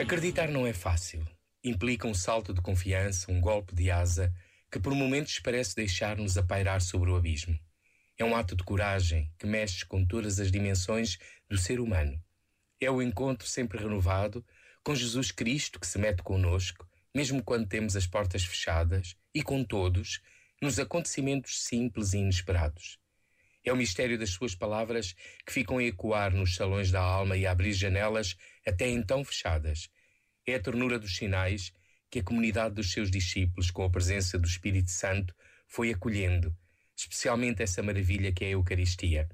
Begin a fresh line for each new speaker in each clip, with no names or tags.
Acreditar não é fácil. Implica um salto de confiança, um golpe de asa, que por momentos parece deixar-nos a pairar sobre o abismo. É um ato de coragem que mexe com todas as dimensões do ser humano. É o encontro sempre renovado com Jesus Cristo que se mete conosco, mesmo quando temos as portas fechadas, e com todos, nos acontecimentos simples e inesperados. É o mistério das suas palavras que ficam a ecoar nos salões da alma e a abrir janelas até então fechadas. É a ternura dos sinais que a comunidade dos seus discípulos, com a presença do Espírito Santo, foi acolhendo, especialmente essa maravilha que é a Eucaristia.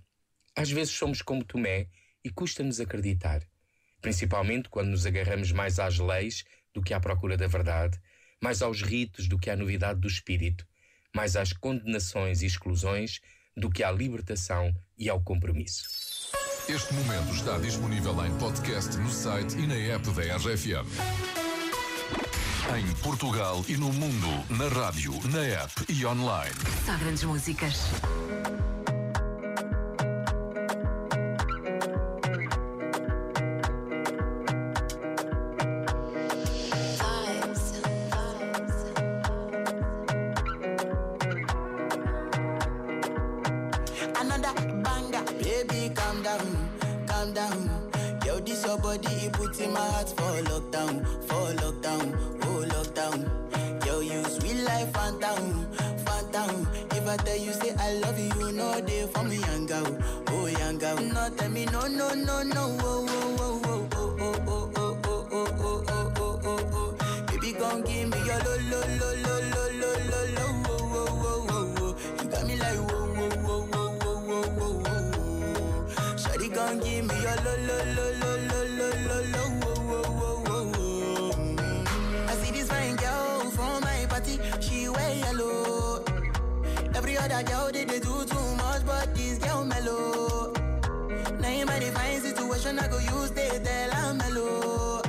Às vezes somos como Tomé e custa-nos acreditar, principalmente quando nos agarramos mais às leis do que à procura da verdade, mais aos ritos do que à novidade do Espírito, mais às condenações e exclusões do que à libertação e ao compromisso.
Este momento está disponível em podcast no site e na app da RFM. Em Portugal e no mundo, na rádio, na app e online.
Só grandes músicas. another banger.
Baby, calm down, calm down. Yo, this your body, it puts in my heart for lockdown, for lockdown, oh lockdown. Yo, you sweet life, phantom, phantom. If I tell you, say I love you, no know for me, young girl, oh young girl. No, tell me, no, no, no, no, oh, oh, oh, oh, oh, oh, oh, oh, oh, oh, oh, oh, oh, oh. Baby, gon' give me your lo, lo, lo, lo, lo, lo, lo, lo, oh, oh, oh, oh, oh. You got me like, whoa. I see this fine girl from my party, she wear yellow. Every other girl they, they do too much, but this girl mellow. Now in my divine situation, I go use they tell I'm mellow.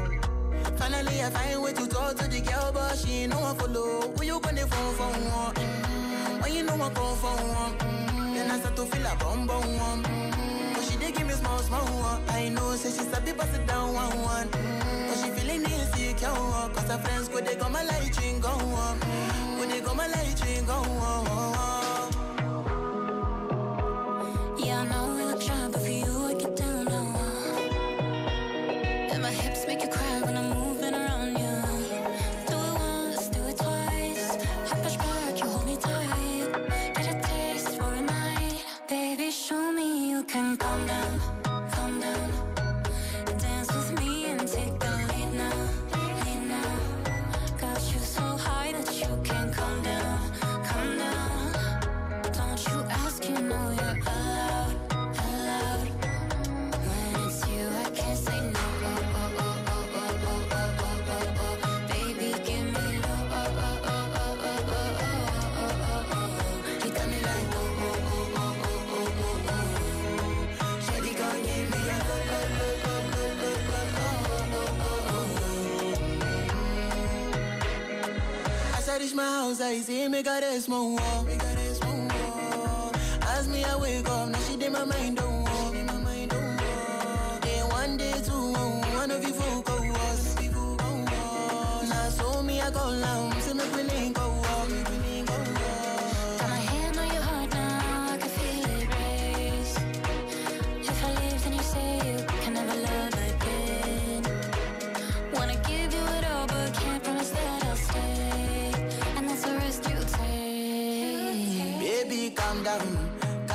Finally, I find way to talk to the girl, but she no one follow. Who you gonna phone for one? Mm-hmm. When you know I come for one, mm-hmm. then I start to feel a bum bum one. Mm-hmm. friends go they come my light go on. Go they come my light go on.
Yeah, I know we look sharp, but for you I get down on. my
hip wish my house I see Meu her small. Make her small. Ask me I wake up, now she did my mind don't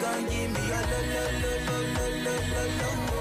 gon' give
me a lo lo lo lo lo lo lo lo